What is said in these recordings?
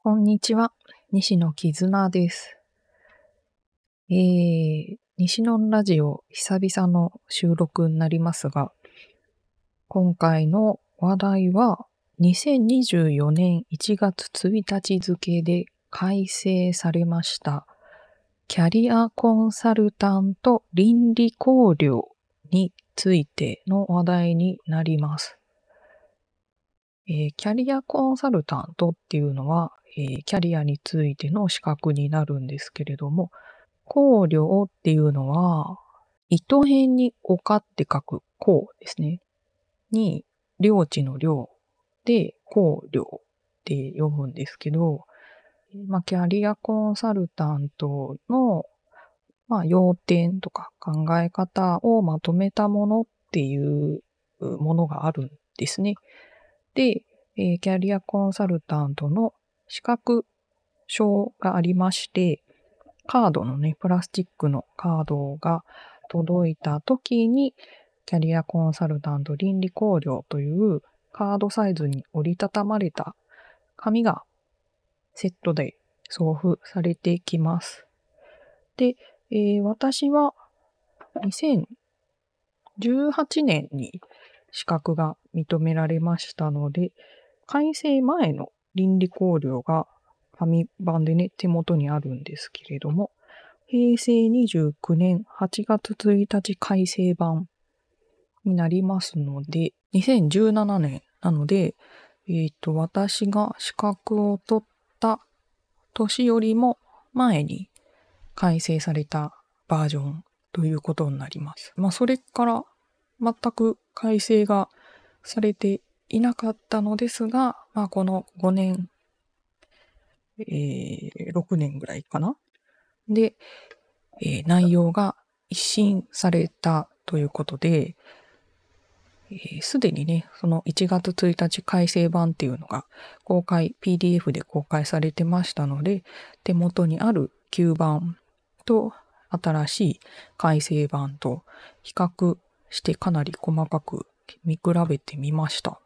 こんにちは。西野絆です。えー、西野ラジオ久々の収録になりますが、今回の話題は2024年1月1日付で改正されましたキャリアコンサルタント倫理考慮についての話題になります。えー、キャリアコンサルタントっていうのは、えー、キャリアについての資格になるんですけれども、考慮っていうのは、糸辺に丘って書く考ですね。に、領地の領で考慮って読むんですけど、まあ、キャリアコンサルタントの、まあ、要点とか考え方をまとめたものっていうものがあるんですね。で、えー、キャリアコンサルタントの資格証がありまして、カードのね、プラスチックのカードが届いた時に、キャリアコンサルタント倫理考慮というカードサイズに折りたたまれた紙がセットで送付されてきます。で、えー、私は2018年に資格が認められましたので、改正前の倫理考慮が紙版でね、手元にあるんですけれども、平成29年8月1日改正版になりますので、2017年なので、えっ、と、私が資格を取った年よりも前に改正されたバージョンということになります。まあ、それから全く改正がされていなかったのですが、まあ、この5年、えー、6年ぐらいかな？で、えー、内容が一新されたということで、す、で、にね、その1月1日改正版っていうのが公開、PDF で公開されてましたので、手元にある旧版と新しい改正版と比較してかなり細かく見比べてみました。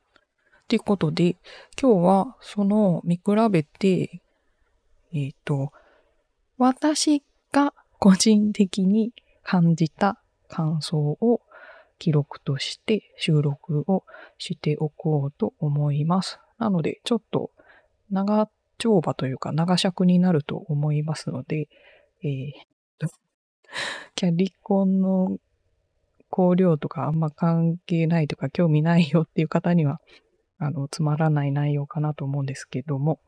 ということで、今日はその見比べて、えっ、ー、と、私が個人的に感じた感想を記録として収録をしておこうと思います。なので、ちょっと長丁場というか長尺になると思いますので、えー、キャリコンの香料とかあんま関係ないとか興味ないよっていう方には、あの、つまらない内容かなと思うんですけども、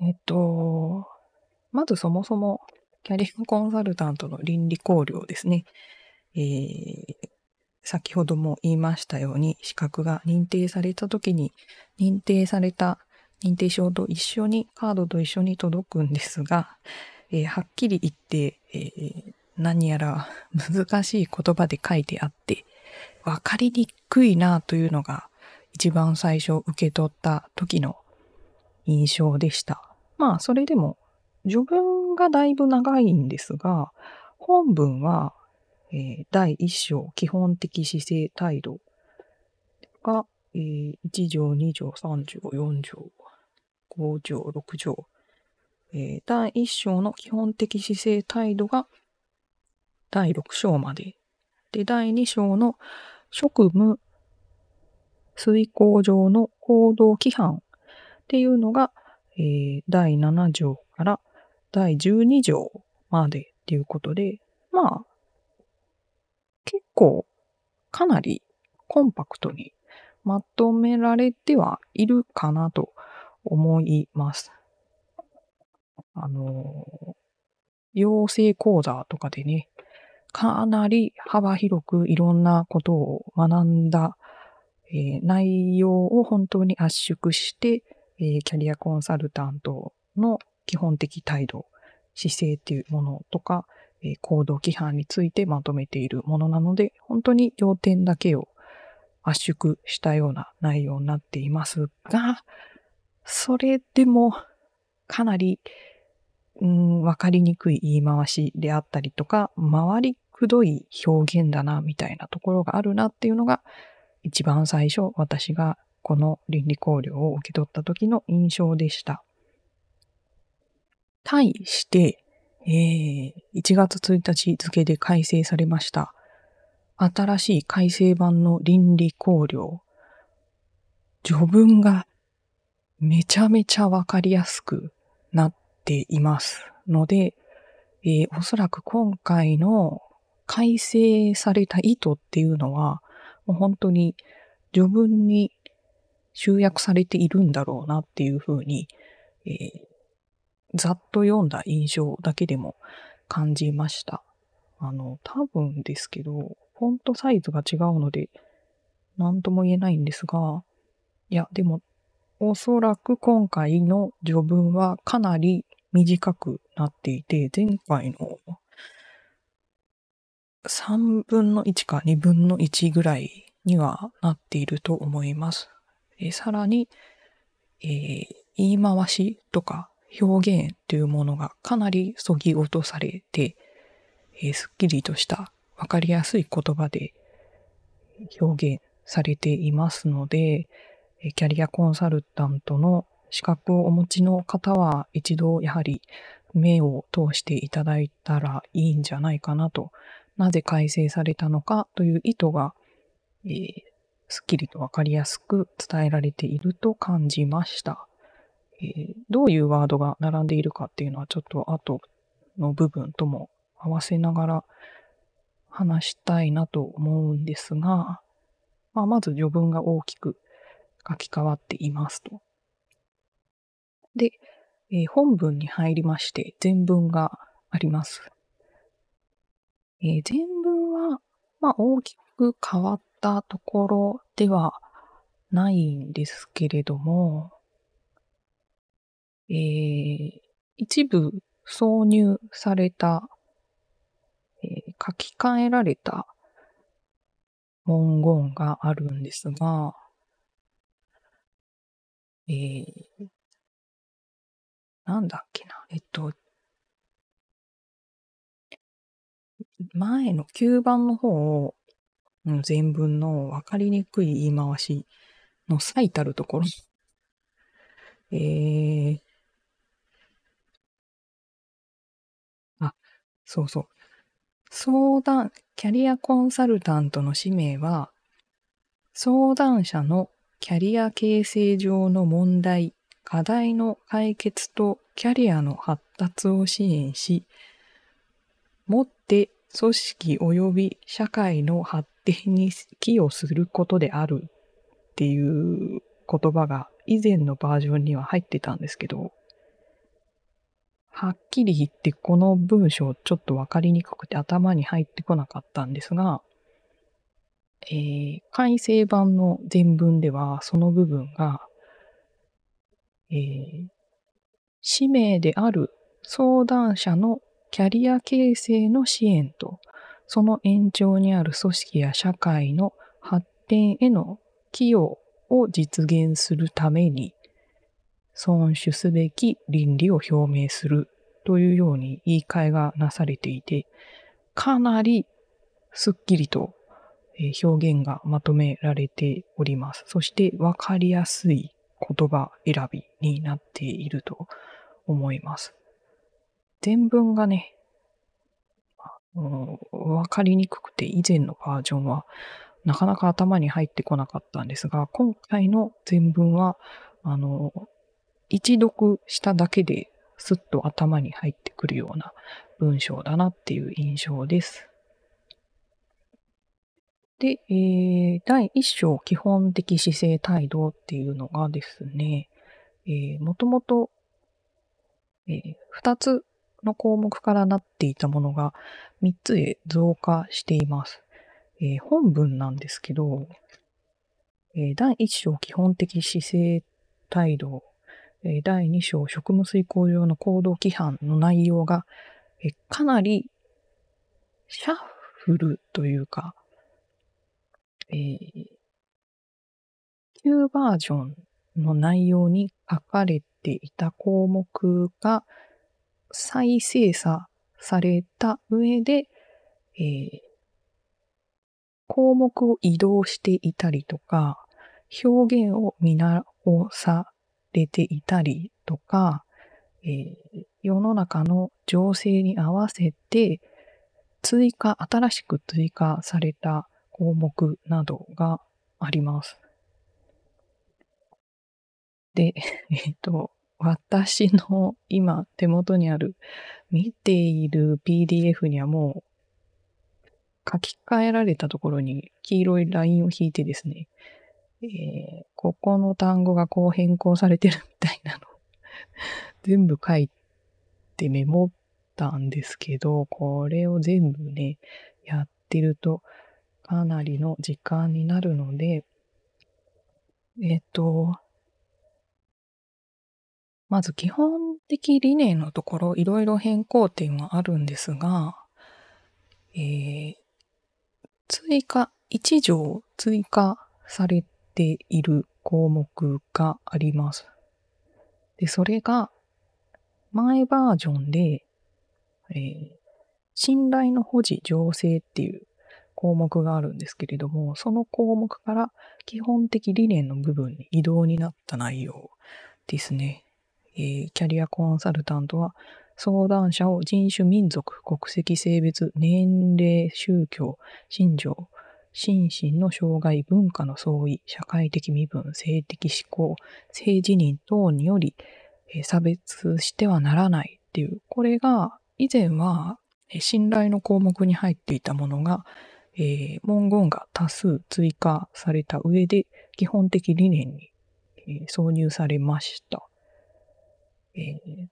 えっと、まずそもそも、キャリアコンサルタントの倫理考慮ですね。えー、先ほども言いましたように、資格が認定された時に、認定された認定証と一緒に、カードと一緒に届くんですが、えー、はっきり言って、えー、何やら難しい言葉で書いてあって、わかりにくいなというのが一番最初受け取った時の印象でした。まあ、それでも序文がだいぶ長いんですが、本文は、えー、第1章基本的姿勢態度が、えー、1条、2条、3条、4条、5条、6条、えー、第1章の基本的姿勢態度が第6章まで。で、第2章の職務遂行上の行動規範っていうのが、えー、第7条から第12条までっていうことで、まあ、結構かなりコンパクトにまとめられてはいるかなと思います。あの、養成講座とかでね、かなり幅広くいろんなことを学んだ、えー、内容を本当に圧縮して、えー、キャリアコンサルタントの基本的態度、姿勢っていうものとか、えー、行動規範についてまとめているものなので、本当に要点だけを圧縮したような内容になっていますが、それでもかなり、うん、わかりにくい言い回しであったりとか、回りくどい表現だな、みたいなところがあるなっていうのが、一番最初私がこの倫理考慮を受け取った時の印象でした。対して、えー、1月1日付で改正されました。新しい改正版の倫理考慮。序文がめちゃめちゃわかりやすくなっていますので、えー、おそらく今回の改正された意図っていうのは、もう本当に序文に集約されているんだろうなっていうふうに、えー、ざっと読んだ印象だけでも感じました。あの、多分ですけど、フォントサイズが違うので、何とも言えないんですが、いや、でも、おそらく今回の序文はかなり短くなっていて、前回の3分の1か2分の1ぐらいにはなっていると思います。えさらに、えー、言い回しとか表現というものがかなり削ぎ落とされて、えー、すっきりとしたわかりやすい言葉で表現されていますので、キャリアコンサルタントの資格をお持ちの方は一度やはり目を通していただいたらいいんじゃないかなと、なぜ改正されたのかという意図が、えー、すっきりとわかりやすく伝えられていると感じました。えー、どういうワードが並んでいるかっていうのはちょっと後の部分とも合わせながら話したいなと思うんですが、まあ、まず序文が大きく書き換わっていますと。で、えー、本文に入りまして全文があります。えー、全文は、まあ、大きく変わったところではないんですけれども、えー、一部挿入された、えー、書き換えられた文言があるんですが、えー、なんだっけな、えっと、前の9番の方の全文の分かりにくい言い回しの最たるところ。えー、あ、そうそう。相談、キャリアコンサルタントの使命は、相談者のキャリア形成上の問題、課題の解決とキャリアの発達を支援し、もっ組織及び社会の発展に寄与することであるっていう言葉が以前のバージョンには入ってたんですけど、はっきり言ってこの文章ちょっとわかりにくくて頭に入ってこなかったんですが、えー、改正版の全文ではその部分が、えー、使命である相談者のキャリア形成の支援と、その延長にある組織や社会の発展への寄与を実現するために、尊守すべき倫理を表明するというように言い換えがなされていて、かなりすっきりと表現がまとめられております。そしてわかりやすい言葉選びになっていると思います。全文がね、わかりにくくて以前のバージョンはなかなか頭に入ってこなかったんですが、今回の全文は、あの、一読しただけですっと頭に入ってくるような文章だなっていう印象です。で、えー、第一章基本的姿勢態度っていうのがですね、えー、もともと、えー、二つの項目からなっていたものが三つへ増加しています。えー、本文なんですけど、えー、第一章基本的姿勢態度、えー、第二章職務遂行上の行動規範の内容が、えかなりシャッフルというか、えー、旧バージョンの内容に書かれていた項目が再精査された上で、えー、項目を移動していたりとか、表現を見直されていたりとか、えー、世の中の情勢に合わせて追加、新しく追加された項目などがあります。で、えっと、私の今手元にある見ている PDF にはもう書き換えられたところに黄色いラインを引いてですね、えー、ここの単語がこう変更されてるみたいなの。全部書いてメモったんですけど、これを全部ね、やってるとかなりの時間になるので、えっと、まず基本的理念のところ、いろいろ変更点はあるんですが、えー、追加、1条追加されている項目があります。で、それが、前バージョンで、えー、信頼の保持醸成っていう項目があるんですけれども、その項目から基本的理念の部分に移動になった内容ですね。えー、キャリアコンサルタントは、相談者を人種、民族、国籍、性別、年齢、宗教、信条、心身の障害、文化の相違、社会的身分、性的思考、性自認等により、えー、差別してはならないっていう、これが以前は信頼の項目に入っていたものが、えー、文言が多数追加された上で基本的理念に、えー、挿入されました。えー、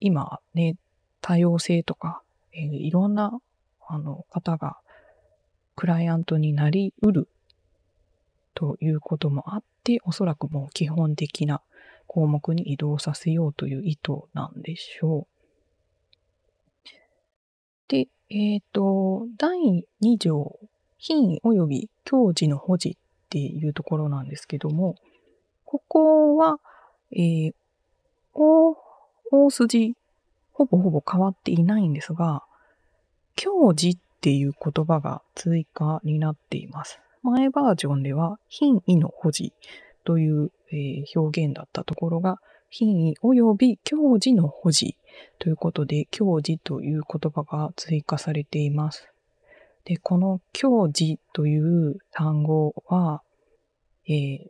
今ね、多様性とか、えー、いろんなあの方がクライアントになりうるということもあって、おそらくもう基本的な項目に移動させようという意図なんでしょう。で、えっ、ー、と、第2条、品位及び教示の保持っていうところなんですけども、ここは、えー、大、大筋、ほぼほぼ変わっていないんですが、教示っていう言葉が追加になっています。前バージョンでは、品位の保持という、えー、表現だったところが、品位及び教示の保持ということで、教示という言葉が追加されています。で、この教示という単語は、えー、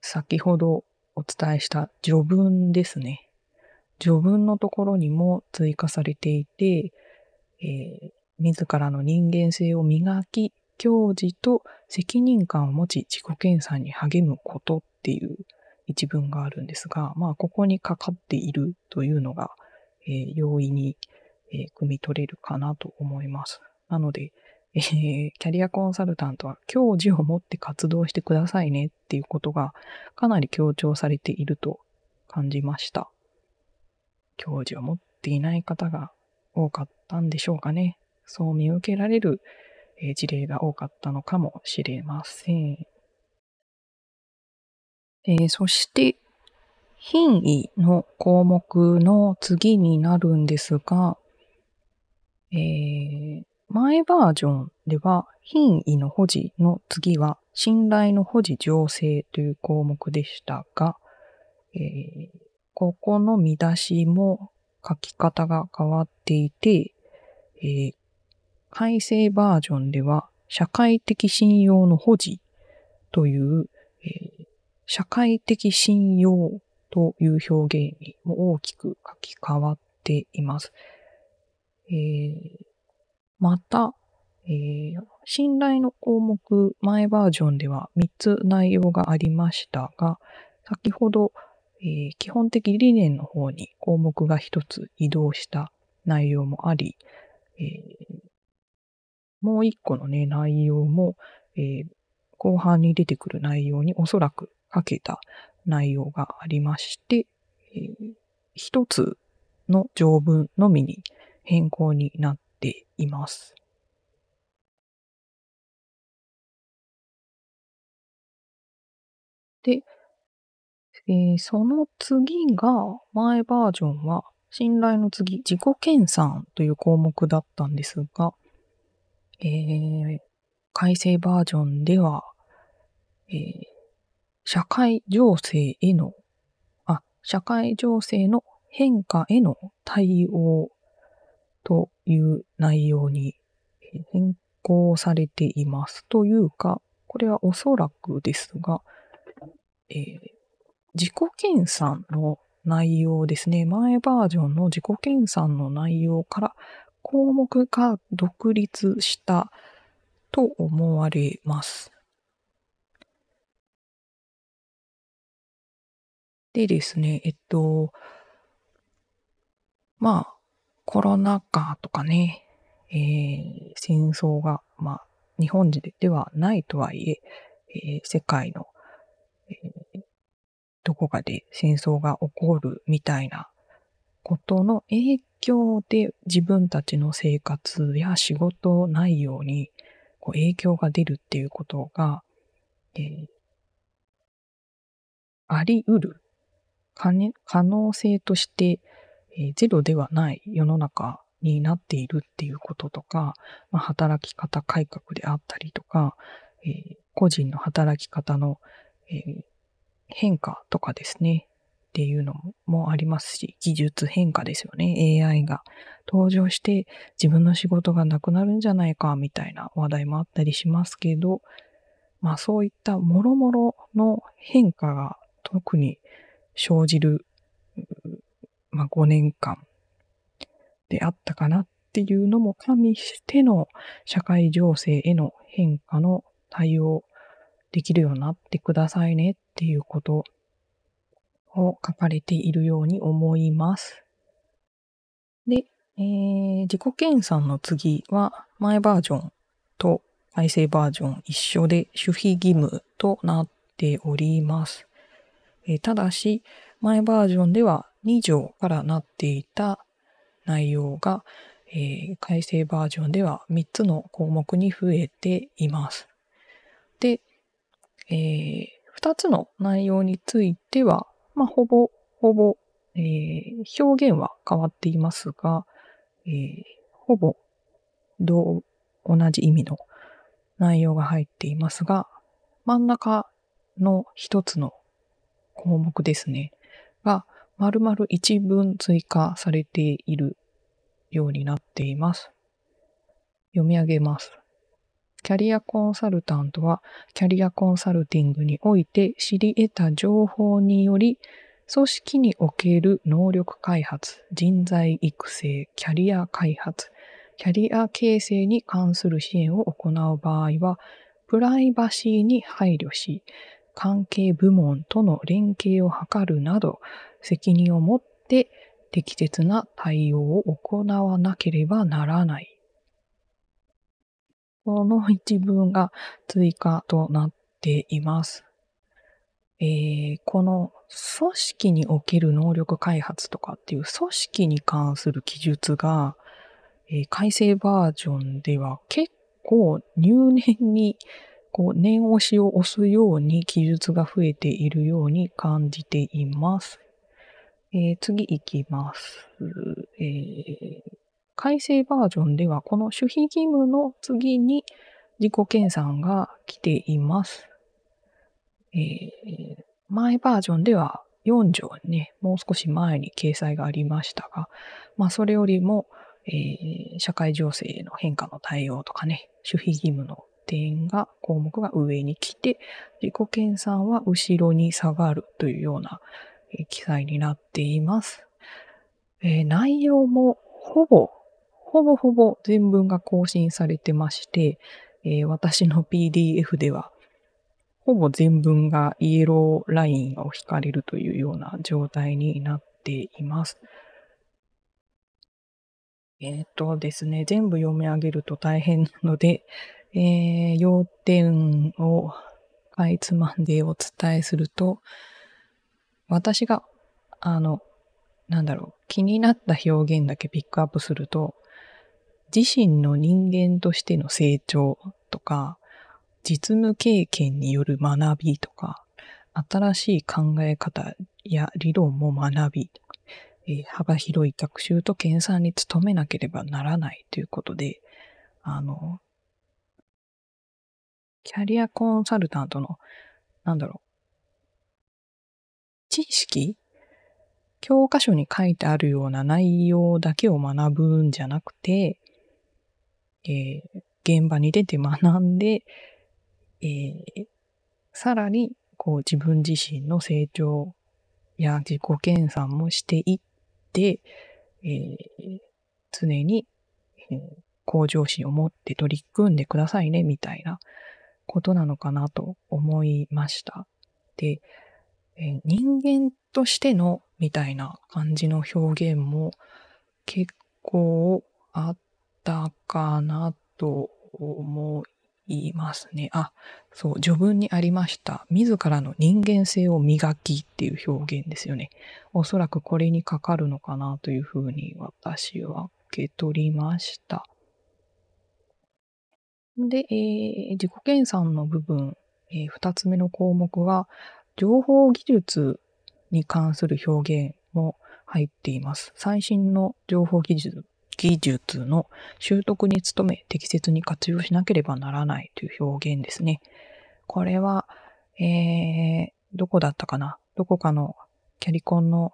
先ほどお伝えした序文ですね。序文のところにも追加されていて、えー、自らの人間性を磨き、教示と責任感を持ち自己研鑽に励むことっていう一文があるんですが、まあ、ここにかかっているというのが、えー、容易に、えー、汲み取れるかなと思います。なので、えー、キャリアコンサルタントは教示を持って活動してくださいねっていうことがかなり強調されていると感じました。教授を持っていない方が多かったんでしょうかね。そう見受けられる、えー、事例が多かったのかもしれません。えー、そして、品位の項目の次になるんですが、えー、前バージョンでは、品位の保持の次は、信頼の保持情勢という項目でしたが、えー、ここの見出しも書き方が変わっていて、えー、改正バージョンでは、社会的信用の保持という、えー、社会的信用という表現にも大きく書き換わっています。えー、また、えー、信頼の項目、前バージョンでは3つ内容がありましたが、先ほど、えー、基本的理念の方に項目が1つ移動した内容もあり、えー、もう1個のね、内容も、え後半に出てくる内容におそらくかけた内容がありまして、えー、一つの条文のみに変更になっています。で、えー、その次が、前バージョンは、信頼の次、自己研鑽という項目だったんですが、えー、改正バージョンでは、えー、社会情勢への、あ、社会情勢の変化への対応という内容に変更されています。というか、これはおそらくですが、えー自己研鑽の内容ですね。前バージョンの自己研鑽の内容から項目が独立したと思われます。でですね、えっと、まあ、コロナ禍とかね、えー戦争が、まあ、日本でではないとはいえ、えー世界の、えーどこかで戦争が起こるみたいなことの影響で自分たちの生活や仕事内容にこう影響が出るっていうことが、えーあり得る可ね可能性として、えゼロではない世の中になっているっていうこととか、まあ、働き方改革であったりとか、え個人の働き方の、え変化とかですね、っていうのもありますし、技術変化ですよね。AI が登場して自分の仕事がなくなるんじゃないかみたいな話題もあったりしますけど、まあそういった諸々の変化が特に生じる、まあ5年間であったかなっていうのも加味しての社会情勢への変化の対応できるようになってくださいねっていうことを書かれているように思います。で、えー自己研鑽の次は前バージョンと改正バージョン一緒で守秘義務となっております。えーただし、前バージョンでは2条からなっていた内容が、えー改正バージョンでは3つの項目に増えています。で、えー2つの内容については、まあ、ほぼ、ほぼ、えー表現は変わっていますが、えーほぼ、同、同じ意味の内容が入っていますが、真ん中の一つの項目ですね、が、丸々一文追加されているようになっています。読み上げます。キャリアコンサルタントは、キャリアコンサルティングにおいて知り得た情報により、組織における能力開発、人材育成、キャリア開発、キャリア形成に関する支援を行う場合は、プライバシーに配慮し、関係部門との連携を図るなど、責任を持って適切な対応を行わなければならない。この一文が追加となっています。えーこの組織における能力開発とかっていう組織に関する記述が、えー改正バージョンでは結構入念にこう念押しを押すように記述が増えているように感じています。えー次行きます。えー改正バージョンではこの守秘義務の次に自己研鑽が来ています。えー前バージョンでは4条にね、もう少し前に掲載がありましたが、まあそれよりも、えー社会情勢への変化の対応とかね、守秘義務の点が、項目が上に来て、自己研鑽は後ろに下がるというような、記載になっています。えー内容もほぼ、ほぼほぼ全文が更新されてまして、えー私の PDF では、ほぼ全文がイエローラインを引かれるというような状態になっています。えっ、とですね、全部読み上げると大変なので、えー要点をかいつまんでお伝えすると、私が、あの、なんだろう、気になった表現だけピックアップすると、自身の人間としての成長とか、実務経験による学びとか、新しい考え方や理論も学び、えー幅広い学習と研鑽に努めなければならないということで、あの、キャリアコンサルタントの、なんだろう、知識？教科書に書いてあるような内容だけを学ぶんじゃなくて、えー、現場に出て学んで、えー、さらにこう自分自身の成長や自己研鑽もしていって、えー、常に、えー、向上心を持って取り組んでくださいね、みたいなことなのかなと思いました。で、え、人間としてのみたいな感じの表現も結構あったかなと思いますね。あ、そう、序文にありました。自らの人間性を磨きっていう表現ですよね。おそらくこれにかかるのかなというふうに私は受け取りました。で、えー、自己研鑽の部分、えー、二つ目の項目は、情報技術に関する表現も入っています。最新の情報技術技術の習得に努め適切に活用しなければならないという表現ですね。これは、えー、どこだったかな？どこかのキャリコンの、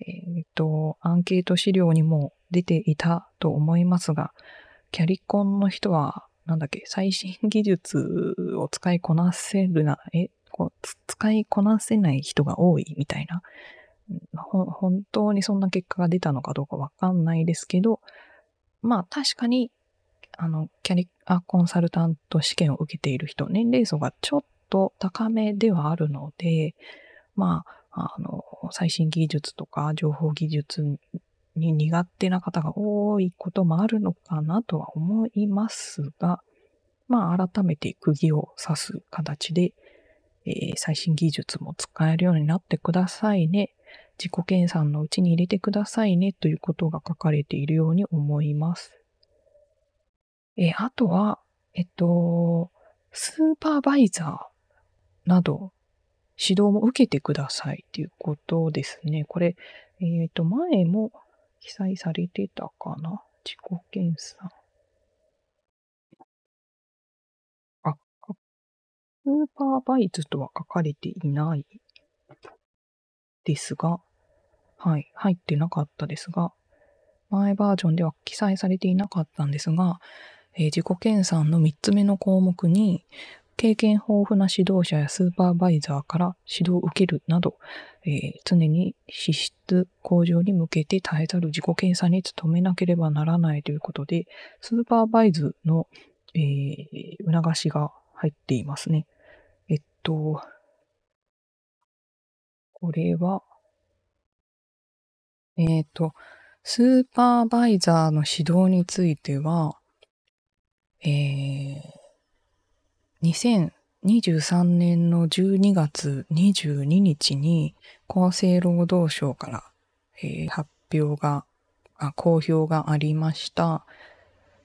えー、っと、アンケート資料にも出ていたと思いますが、キャリコンの人は、なんだっけ、最新技術を使いこなせるな、え、こう使いこなせない人が多いみたいな。本当にそんな結果が出たのかどうかわかんないですけど、まあ確かに、あの、キャリアコンサルタント試験を受けている人、年齢層がちょっと高めではあるので、まあ、あの、最新技術とか情報技術に苦手な方が多いこともあるのかなとは思いますが、まあ改めて釘を刺す形で、えー、最新技術も使えるようになってくださいね。自己研鑽のうちに入れてくださいねということが書かれているように思います。えー、あとは、えっと、スーパーバイザーなど指導も受けてくださいっていうことですね。これ、えっ、ー、と、前も記載されてたかな？自己研鑽。スーパーバイズとは書かれていないですが、はい、入ってなかったですが、前バージョンでは記載されていなかったんですが、えー、自己研鑽の3つ目の項目に、経験豊富な指導者やスーパーバイザーから指導を受けるなど、えー、常に資質向上に向けて絶えざる自己検査に努めなければならないということで、スーパーバイズの、えー、促しが入っていますね。えっと、これは、えっ、ー、と、スーパーバイザーの指導については、えー、2023年の12月22日に厚生労働省から、えー、発表が、公表がありました。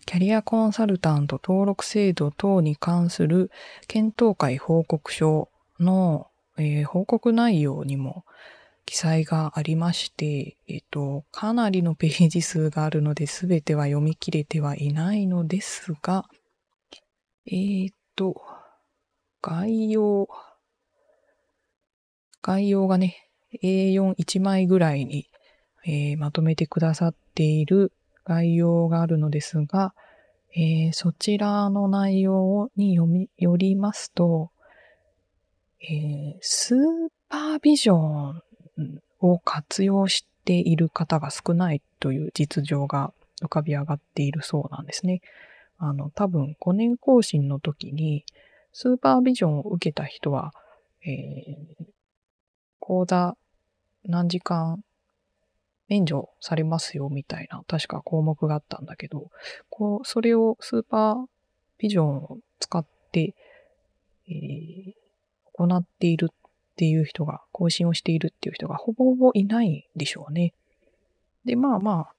キャリアコンサルタント登録制度等に関する検討会報告書の、えー、報告内容にも記載がありまして、えっ、と、かなりのページ数があるので全ては読み切れてはいないのですが、えっ、と、概要、概要がね、A41 枚ぐらいに、えー、まとめてくださっている概要があるのですが、えー、そちらの内容に読み、よりますと、えー、スーパービジョンを活用している方が少ないという実情が浮かび上がっているそうなんですね。あの、多分5年更新の時にスーパービジョンを受けた人は、えー、講座何時間免除されますよみたいな、確か項目があったんだけど、こう、それをスーパービジョンを使って、えー、行っているっていう人が、更新をしているっていう人がほぼほぼいないでしょうね。で、まあま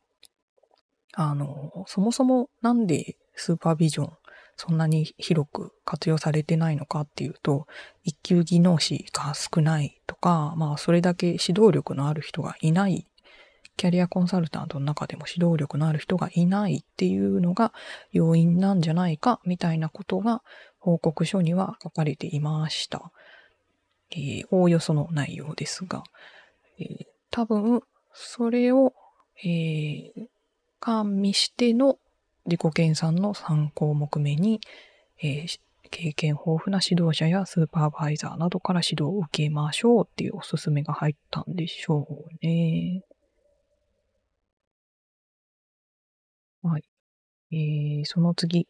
あ、あの、そもそもなんでスーパービジョンそんなに広く活用されてないのかっていうと、一級技能士が少ないとか、まあそれだけ指導力のある人がいないキャリアコンサルタントの中でも指導力のある人がいないっていうのが要因なんじゃないかみたいなことが報告書には書かれていました。えー、おおよその内容ですが、えー、多分、それを、えー、加味しての自己研鑽の3項目目に、えー、経験豊富な指導者やスーパーバイザーなどから指導を受けましょうっていうおすすめが入ったんでしょうね。はい。えー、その次。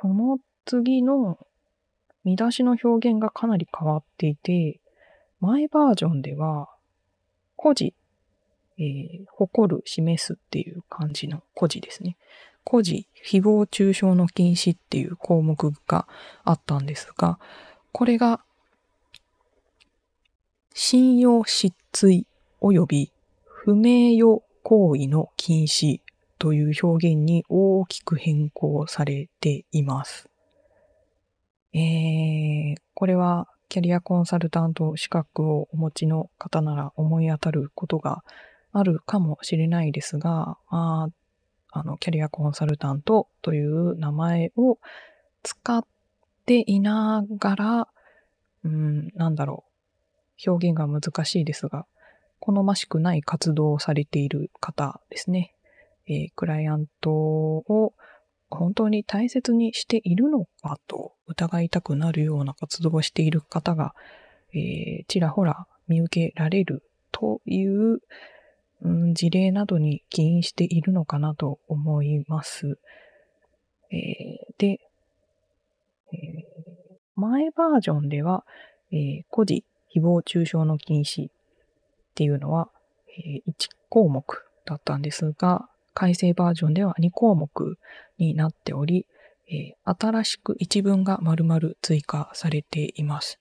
その次の見出しの表現がかなり変わっていて、前バージョンでは、古事、えー、誇る、示すっていう感じの古事ですね。古事、誹謗中傷の禁止っていう項目があったんですが、これが、信用失墜及び不名誉行為の禁止という表現に大きく変更されています。えー、これはキャリアコンサルタント資格をお持ちの方なら思い当たることがあるかもしれないですが、ああの、キャリアコンサルタントという名前を使っていながら、うん、なんだろう。表現が難しいですが、好ましくない活動をされている方ですね。えー、クライアントを本当に大切にしているのかと疑いたくなるような活動をしている方が、えー、ちらほら見受けられるという、うん、事例などに起因しているのかなと思います。えー、で、えー、前バージョンでは、えー、孤児誹謗中傷の禁止っていうのは、え1項目だったんですが、改正バージョンでは2項目になっており、え新しく一文が丸々追加されています。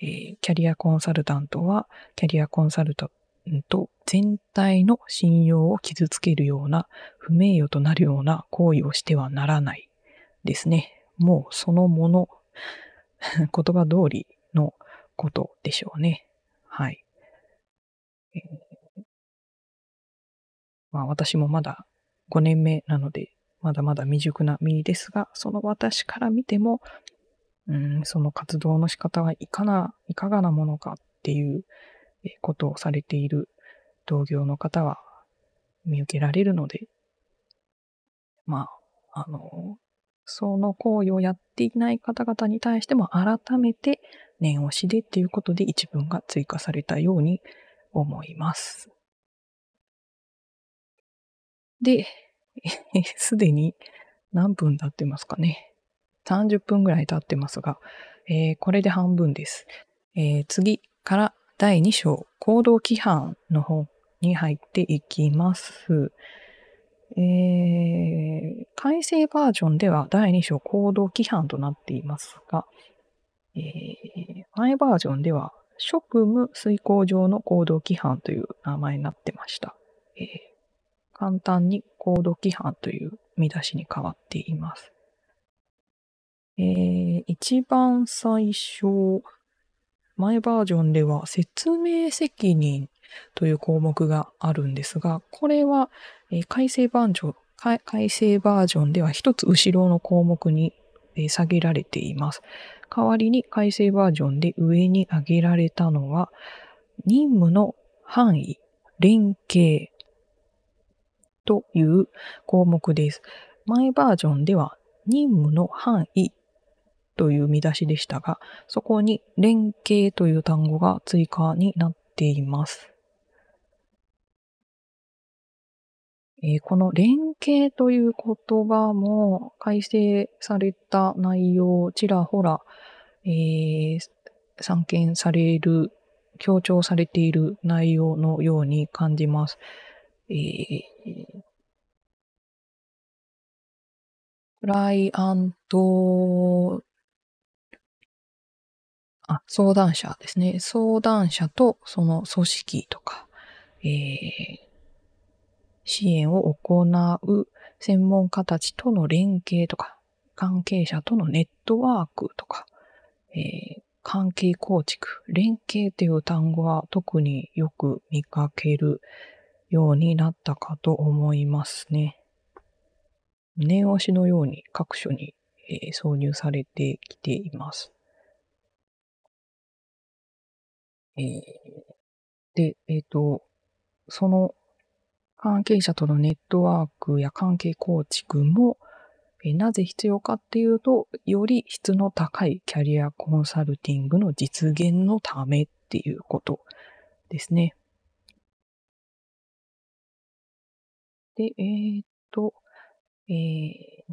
えキャリアコンサルタントは、キャリアコンサルトタント全体の信用を傷つけるような、不名誉となるような行為をしてはならないですね。もうそのもの、言葉通りのことでしょうね。はい。えー、まあ私もまだ5年目なので、まだまだ未熟な身ですが、その私から見ても、うん、その活動の仕方はいかな、いかがなものかっていうことをされている同業の方は見受けられるので、まあ、あの、その行為をやっていない方々に対しても改めて念押しでっていうことで一文が追加されたように思います。で、すでに何分経ってますかね。30分ぐらい経ってますが、えー、これで半分です。えー、次から第2章、行動規範の方に入っていきます。えー、改正バージョンでは第2章行動規範となっていますが、えー、前バージョンでは職務遂行上の行動規範という名前になってました。えー、簡単に行動規範という見出しに変わっています。えー、一番最初、前バージョンでは説明責任という項目があるんですが、これは、改正バージョン、改正バージョンでは一つ後ろの項目に、下げられています。代わりに改正バージョンで上に挙げられたのは、任務の範囲、連携という項目です。前バージョンでは任務の範囲という見出しでしたが、そこに連携という単語が追加になっています。えー、この連携という言葉も改正された内容ちらほら、えー、散見される、強調されている内容のように感じます。えー、クライアント、あ、相談者ですね。相談者とその組織とか、えー、支援を行う専門家たちとの連携とか、関係者とのネットワークとか、えー、関係構築、連携という単語は特によく見かけるようになったかと思いますね。念押しのように各所に、えー、挿入されてきています。えー、で、えっ、ー、と、その関係者とのネットワークや関係構築も、えなぜ必要かっていうと、より質の高いキャリアコンサルティングの実現のためっていうことですね。で、えー、っと、えー、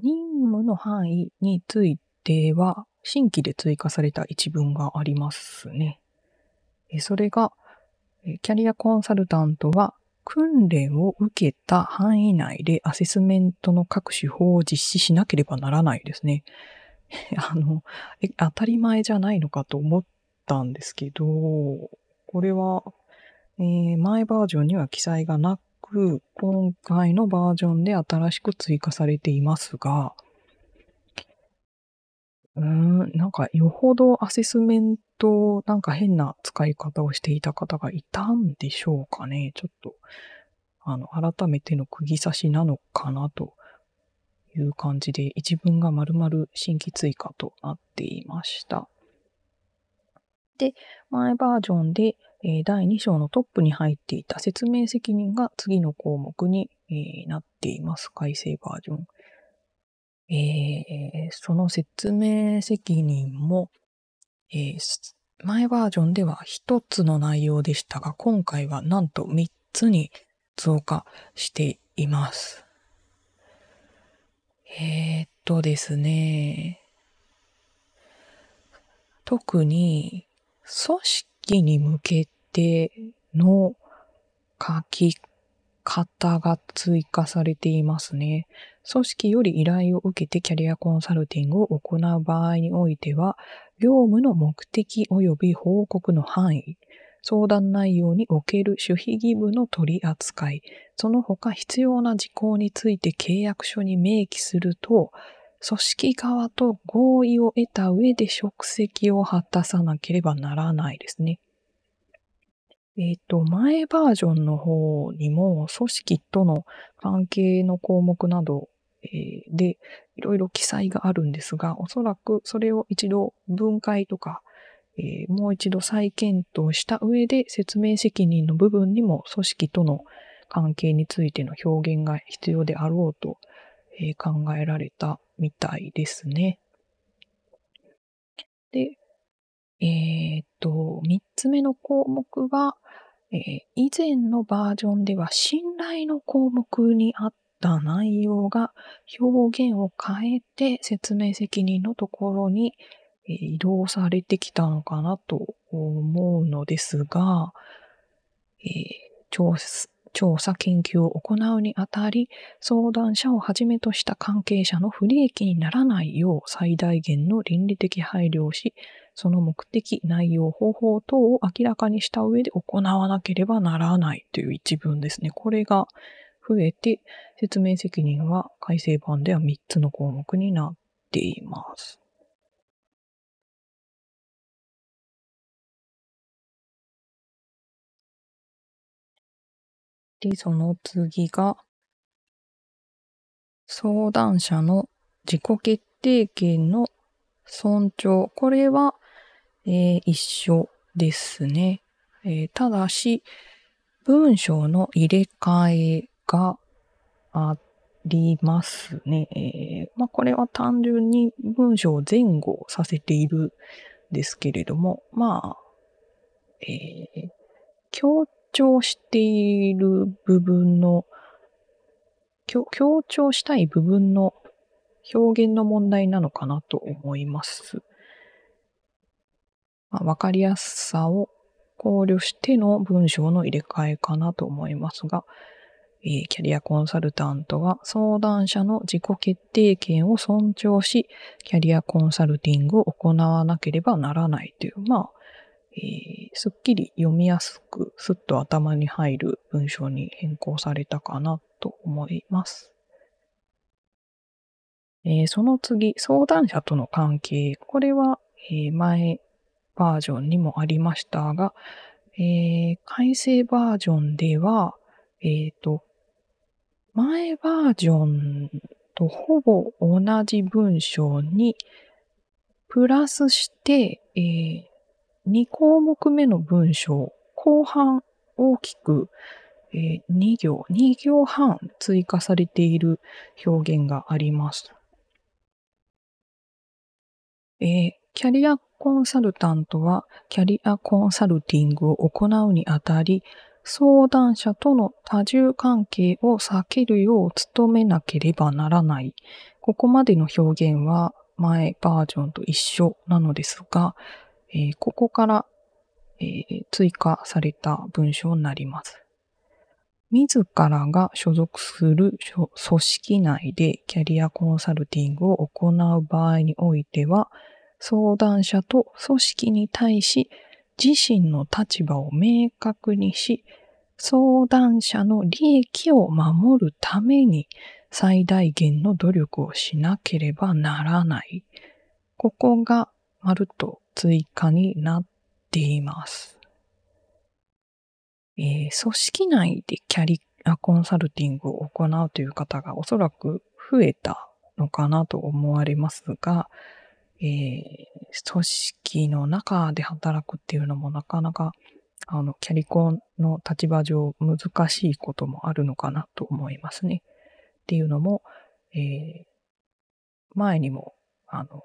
任務の範囲については、新規で追加された一文がありますね。それが、キャリアコンサルタントは訓練を受けた範囲内でアセスメントの各手法を実施しなければならないですね。あの、当たり前じゃないのかと思ったんですけど、これは、えー、前バージョンには記載がなく、今回のバージョンで新しく追加されていますが、うーん、なんかよほどアセスメント、なんか変な使い方をしていた方がいたんでしょうかね。ちょっと、あの、改めての釘刺しなのかなという感じで、一文が丸々新規追加となっていました。で、前バージョンで、え、第2章のトップに入っていた説明責任が次の項目に、え、なっています。改正バージョン。えー、その説明責任も、えー、前バージョンでは一つの内容でしたが、今回はなんと三つに増加しています。えー、っとですね、特に組織に向けての書き方が追加されていますね。組織より依頼を受けてキャリアコンサルティングを行う場合においては、業務の目的及び報告の範囲、相談内容における守秘義務の取り扱い、その他必要な事項について契約書に明記すると、組織側と合意を得た上で職責を果たさなければならないですね。えっ、ー、と、前バージョンの方にも組織との関係の項目など、えー、でいろいろ記載があるんですが、おそらくそれを一度分解とか、えー、もう一度再検討した上で説明責任の部分にも組織との関係についての表現が必要であろうと、え考えられたみたいですね。で、えっ、と、三つ目の項目は、えー、以前のバージョンでは信頼の項目にあった内容が表現を変えて説明責任のところに、移動されてきたのかなと思うのですが、えー、調調査研究を行うにあたり、相談者をはじめとした関係者の不利益にならないよう最大限の倫理的配慮をし、その目的、内容、方法等を明らかにした上で行わなければならないという一文ですね。これが増えて、説明責任は改正版では3つの項目になっています。で、その次が、相談者の自己決定権の尊重。これは、えー、一緒ですね。えー、ただし、文章の入れ替えがありますね。えー、まあ、これは単純に文章を前後させているんですけれども、まあ、えー、強調している部分の、強調したい部分の表現の問題なのかなと思います。まあ、わかりやすさを考慮しての文章の入れ替えかなと思いますが、え、キャリアコンサルタントは相談者の自己決定権を尊重し、キャリアコンサルティングを行わなければならないという、まあ、えー、すっきり読みやすく、すっと頭に入る文章に変更されたかなと思います。えー、その次、相談者との関係。これは、えー、前バージョンにもありましたが、えー、改正バージョンでは、えっ、と、前バージョンとほぼ同じ文章に、プラスして、え2項目目の文章、後半大きく、えー、2行、2行半追加されている表現があります。えー、キャリアコンサルタントはキャリアコンサルティングを行うにあたり、相談者との多重関係を避けるよう努めなければならない。ここまでの表現は前バージョンと一緒なのですが、えー、ここから、えー、追加された文章になります。自らが所属する組織内でキャリアコンサルティングを行う場合においては、相談者と組織に対し自身の立場を明確にし、相談者の利益を守るために最大限の努力をしなければならない。ここがまるっと追加になっています。えー、組織内でキャリアコンサルティングを行うという方がおそらく増えたのかなと思われますが、えー、組織の中で働くっていうのもなかなか、あの、キャリコンの立場上難しいこともあるのかなと思いますね。っていうのも、えー、前にも、あの、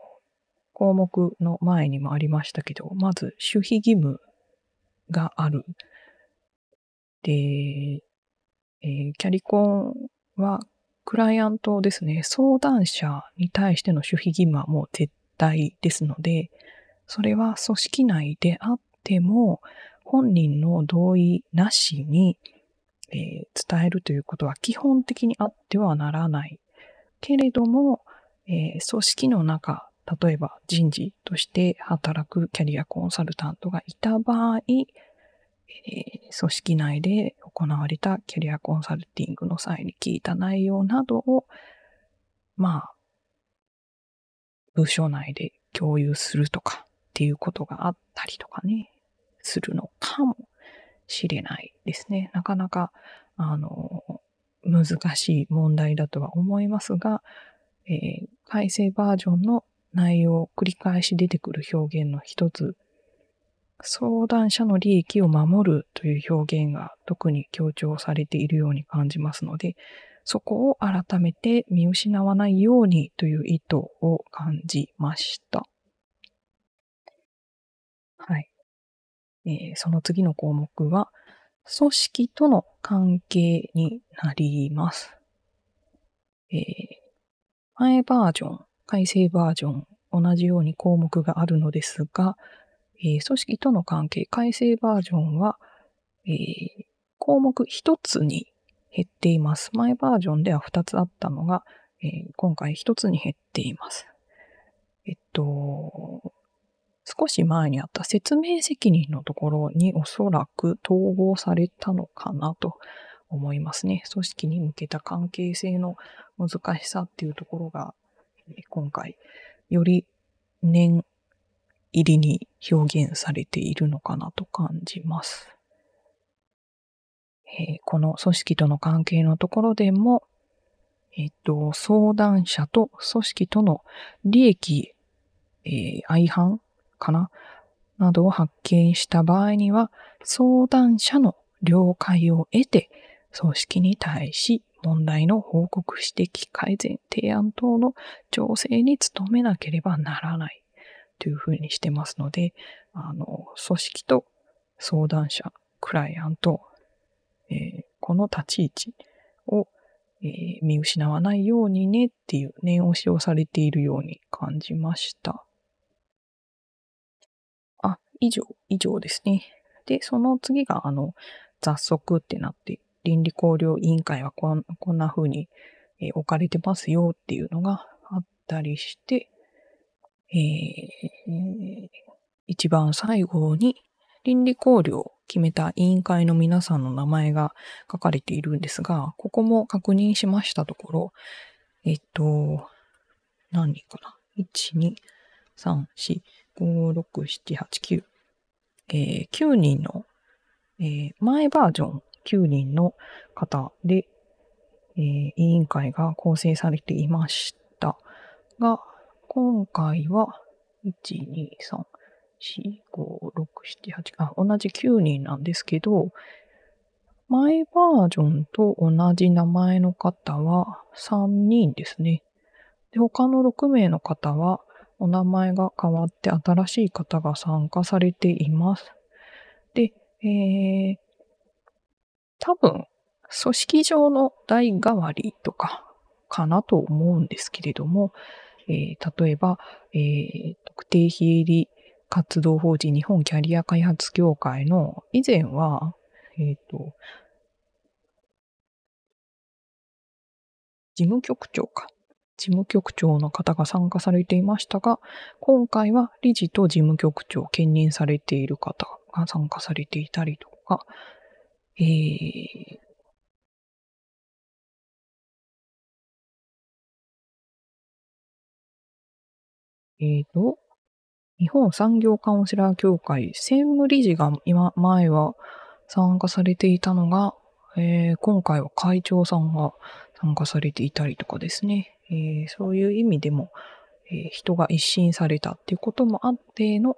項目の前にもありましたけど、まず守秘義務がある。で、えー、キャリコンはクライアントですね、相談者に対しての守秘義務はもう絶態ですので、それは組織内であっても、本人の同意なしに、えー、伝えるということは基本的にあってはならない。けれども、えー、組織の中、例えば人事として働くキャリアコンサルタントがいた場合、えー、組織内で行われたキャリアコンサルティングの際に聞いた内容などを、まあ、部署内で共有するとかっていうことがあったりとかね、するのかもしれないですね。なかなか、あの、難しい問題だとは思いますが、えー、改正バージョンの内容、繰り返し出てくる表現の一つ、相談者の利益を守るという表現が特に強調されているように感じますので、そこを改めて見失わないようにという意図を感じました。はい。えー、その次の項目は、組織との関係になります。えー、前バージョン、改正バージョン、同じように項目があるのですが、えー、組織との関係、改正バージョンは、えー、項目一つに減っています。前バージョンでは2つあったのが、えー、今回1つに減っています。えっと、少し前にあった説明責任のところにおそらく統合されたのかなと思いますね。組織に向けた関係性の難しさっていうところが、今回、より念入りに表現されているのかなと感じます。えー、この組織との関係のところでも、えっ、と、相談者と組織との利益、えー、相反かななどを発見した場合には、相談者の了解を得て、組織に対し問題の報告指摘、改善、提案等の調整に努めなければならないというふうにしてますので、あの、組織と相談者、クライアント、えー、この立ち位置を、えー、見失わないようにねっていう念押しをされているように感じました。あ、以上、以上ですね。で、その次が、あの、雑則ってなって、倫理考慮委員会はこんこんな風に、えー、置かれてますよっていうのがあったりして、えー、一番最後に倫理考慮決めた委員会の皆さんの名前が書かれているんですが、ここも確認しましたところ、えっと、何人かな ?1、2、3、4、5、6、7、8、9。えー、9人の、えー、前バージョン9人の方で、えー、委員会が構成されていましたが、今回は、1、2、3、4、5、6、7、8、あ、同じ9人なんですけど、前バージョンと同じ名前の方は3人ですね。で、他の6名の方はお名前が変わって新しい方が参加されています。で、えー、多分、組織上の代替わりとかかなと思うんですけれども、えー、例えば、えー、特定非営利活動法人日本キャリア開発協会の以前は、えっ、ー、と、事務局長か。事務局長の方が参加されていましたが、今回は理事と事務局長兼任されている方が参加されていたりとか、えー、え、と、日本産業カウンセラー協会専務理事が今、前は参加されていたのが、えー、今回は会長さんが参加されていたりとかですね、えー、そういう意味でも、えー、人が一新されたっていうこともあっての、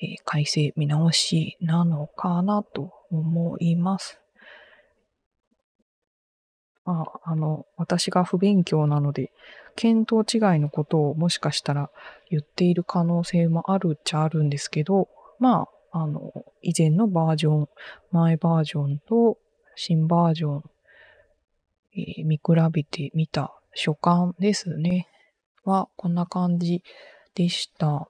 え改正見直しなのかなと思います。ああの、私が不勉強なので、見当違いのことをもしかしたら言っている可能性もあるっちゃあるんですけど、まあ、あの、以前のバージョン、前バージョンと新バージョン、えー、見比べてみた所感ですね。は、こんな感じでした。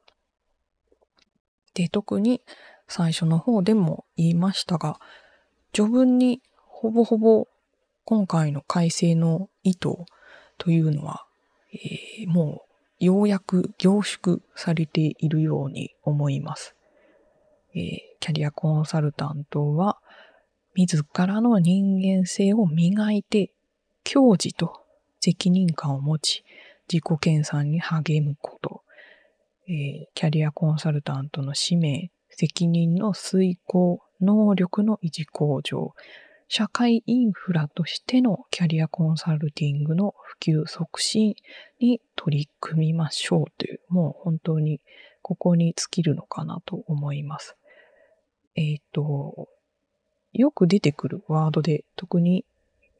で、特に最初の方でも言いましたが、序文にほぼほぼ今回の改正の意図というのは、えー、もうようやく凝縮されているように思います。えー、キャリアコンサルタントは自らの人間性を磨いて、教示と責任感を持ち、自己研鑽に励むこと、えー、キャリアコンサルタントの使命、責任の遂行、能力の維持向上、社会インフラとしてのキャリアコンサルティングの普及促進に取り組みましょうという、もう本当にここに尽きるのかなと思います。えっ、ー、と、よく出てくるワードで特に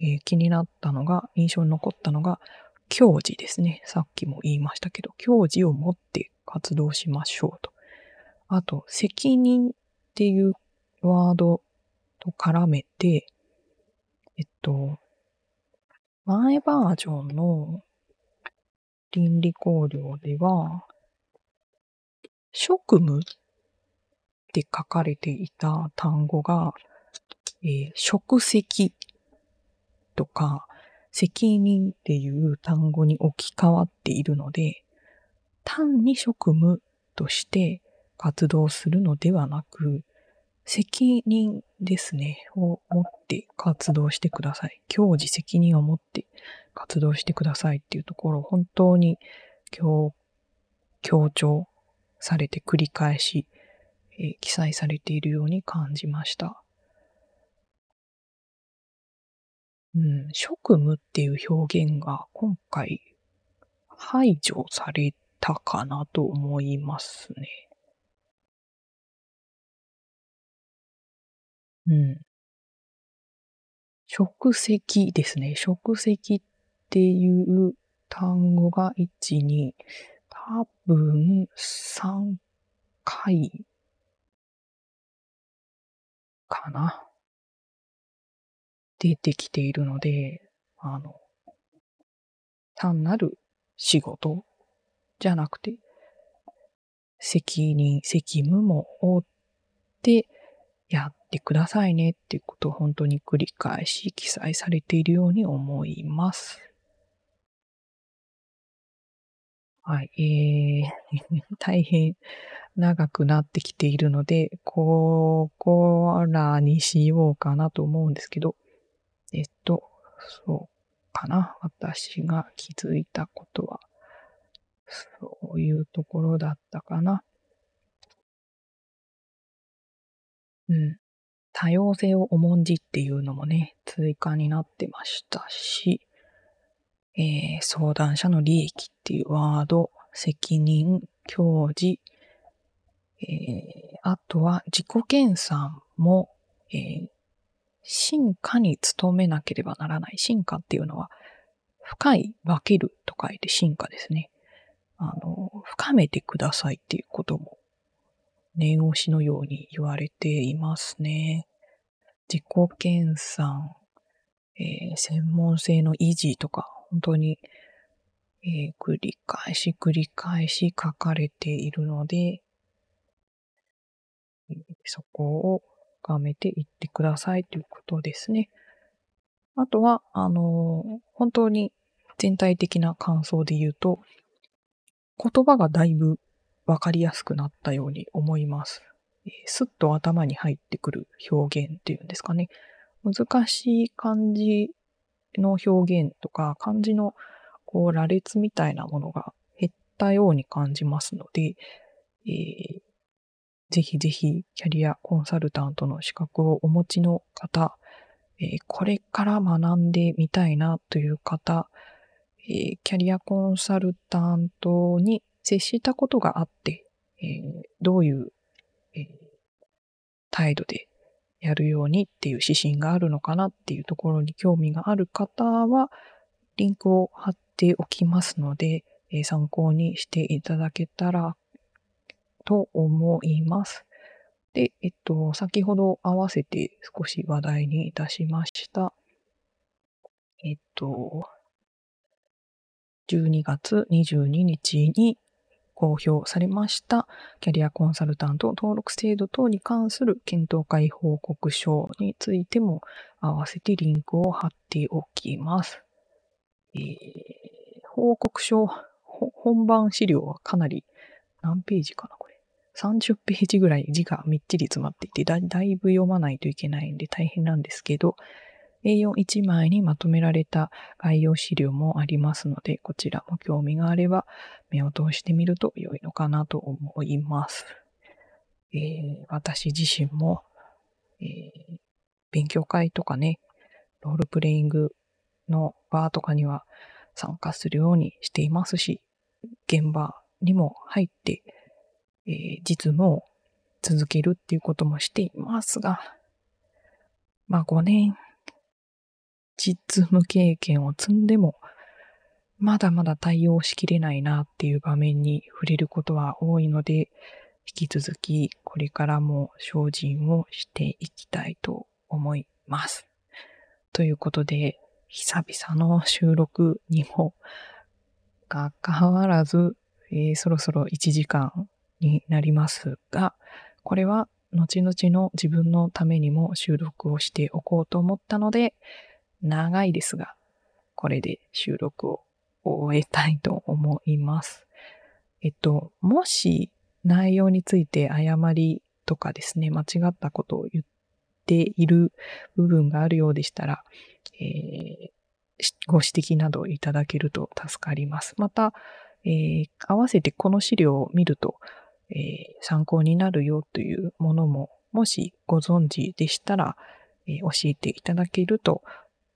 えー、気になったのが、印象に残ったのが、教示ですね。さっきも言いましたけど、教示を持って活動しましょうと。あと、責任っていうワードと絡めて、えっと、前バージョンの倫理考慮では、職務って書かれていた単語が、えー、職責とか、責任っていう単語に置き換わっているので、単に職務として活動するのではなく、責任ですね、を持って活動してください。教示責任を持って活動してくださいっていうところを本当に強調されて繰り返し、えー、記載されているように感じました。うん、職務っていう表現が今回排除されたかなと思いますね。うん。職責ですね。職責っていう単語が1、2、多分3回かな。出てきているので、あの、単なる仕事じゃなくて、責任、責務も負ってやってくださいねっていうことを本当に繰り返し記載されているように思います。はい、えー、大変長くなってきているので、ここらにしようかなと思うんですけど、えっと、そうかな。私が気づいたことは、そういうところだったかな。うん。多様性を重んじっていうのもね、追加になってましたし、えー、相談者の利益っていうワード、責任、教示、えー、あとは自己研鑽も、えー、進化に努めなければならない。進化っていうのは、深い、分けると書いて進化ですね。あの、深めてくださいっていうことも、念押しのように言われていますね。自己研鑽、えー、専門性の維持とか、本当に、えー、繰り返し繰り返し書かれているので、そこを深めていってくださいということですね。あとは、あの、本当に全体的な感想で言うと、言葉がだいぶわかりやすくなったように思います。すっと頭に入ってくる表現っていうんですかね。難しい漢字の表現とか、漢字のこう羅列みたいなものが減ったように感じますので、えー、ぜひぜひキャリアコンサルタントの資格をお持ちの方、えー、これから学んでみたいなという方、えー、キャリアコンサルタントに接したことがあって、えー、どういう、え態度でやるようにっていう指針があるのかなっていうところに興味がある方は、リンクを貼っておきますので、え参考にしていただけたらと思います。で、えっと、先ほど合わせて少し話題にいたしました。えっと、12月22日に公表されましたキャリアコンサルタント登録制度等に関する検討会報告書についても合わせてリンクを貼っておきます。えー、報告書、本番資料はかなり何ページかなこれ。30ページぐらい字がみっちり詰まっていてだ、だいぶ読まないといけないんで大変なんですけど、A41 枚にまとめられた概要資料もありますので、こちらも興味があれば目を通してみると良いのかなと思います。えー、私自身も、えー、勉強会とかね、ロールプレイングの場とかには参加するようにしていますし、現場にも入って、えー、実務を続けるっていうこともしていますが、まあ5年実務経験を積んでも、まだまだ対応しきれないなっていう場面に触れることは多いので、引き続きこれからも精進をしていきたいと思います。ということで、久々の収録にもかかわらず、えー、そろそろ1時間になりますが、これは後々の自分のためにも収録をしておこうと思ったので、長いですが、これで収録を終えたいと思います。えっと、もし内容について誤りとかですね、間違ったことを言っている部分があるようでしたら、えー、ご指摘などいただけると助かります。また、えー、合わせてこの資料を見ると、えー、参考になるよというものも、もしご存知でしたら、え教えていただけると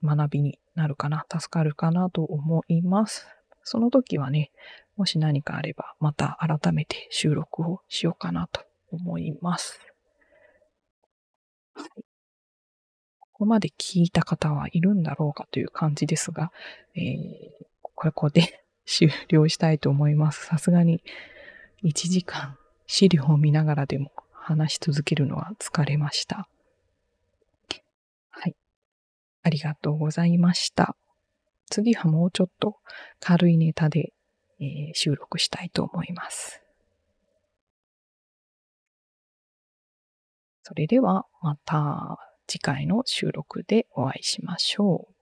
学びになるかな、助かるかなと思います。その時はね、もし何かあれば、また改めて収録をしようかなと思います。はい、ここまで聞いた方はいるんだろうかという感じですが、えー、ここで終了したいと思います。さすがに1時間資料を見ながらでも話し続けるのは疲れました。ありがとうございました。次はもうちょっと軽いネタで、えー、収録したいと思います。それではまた次回の収録でお会いしましょう。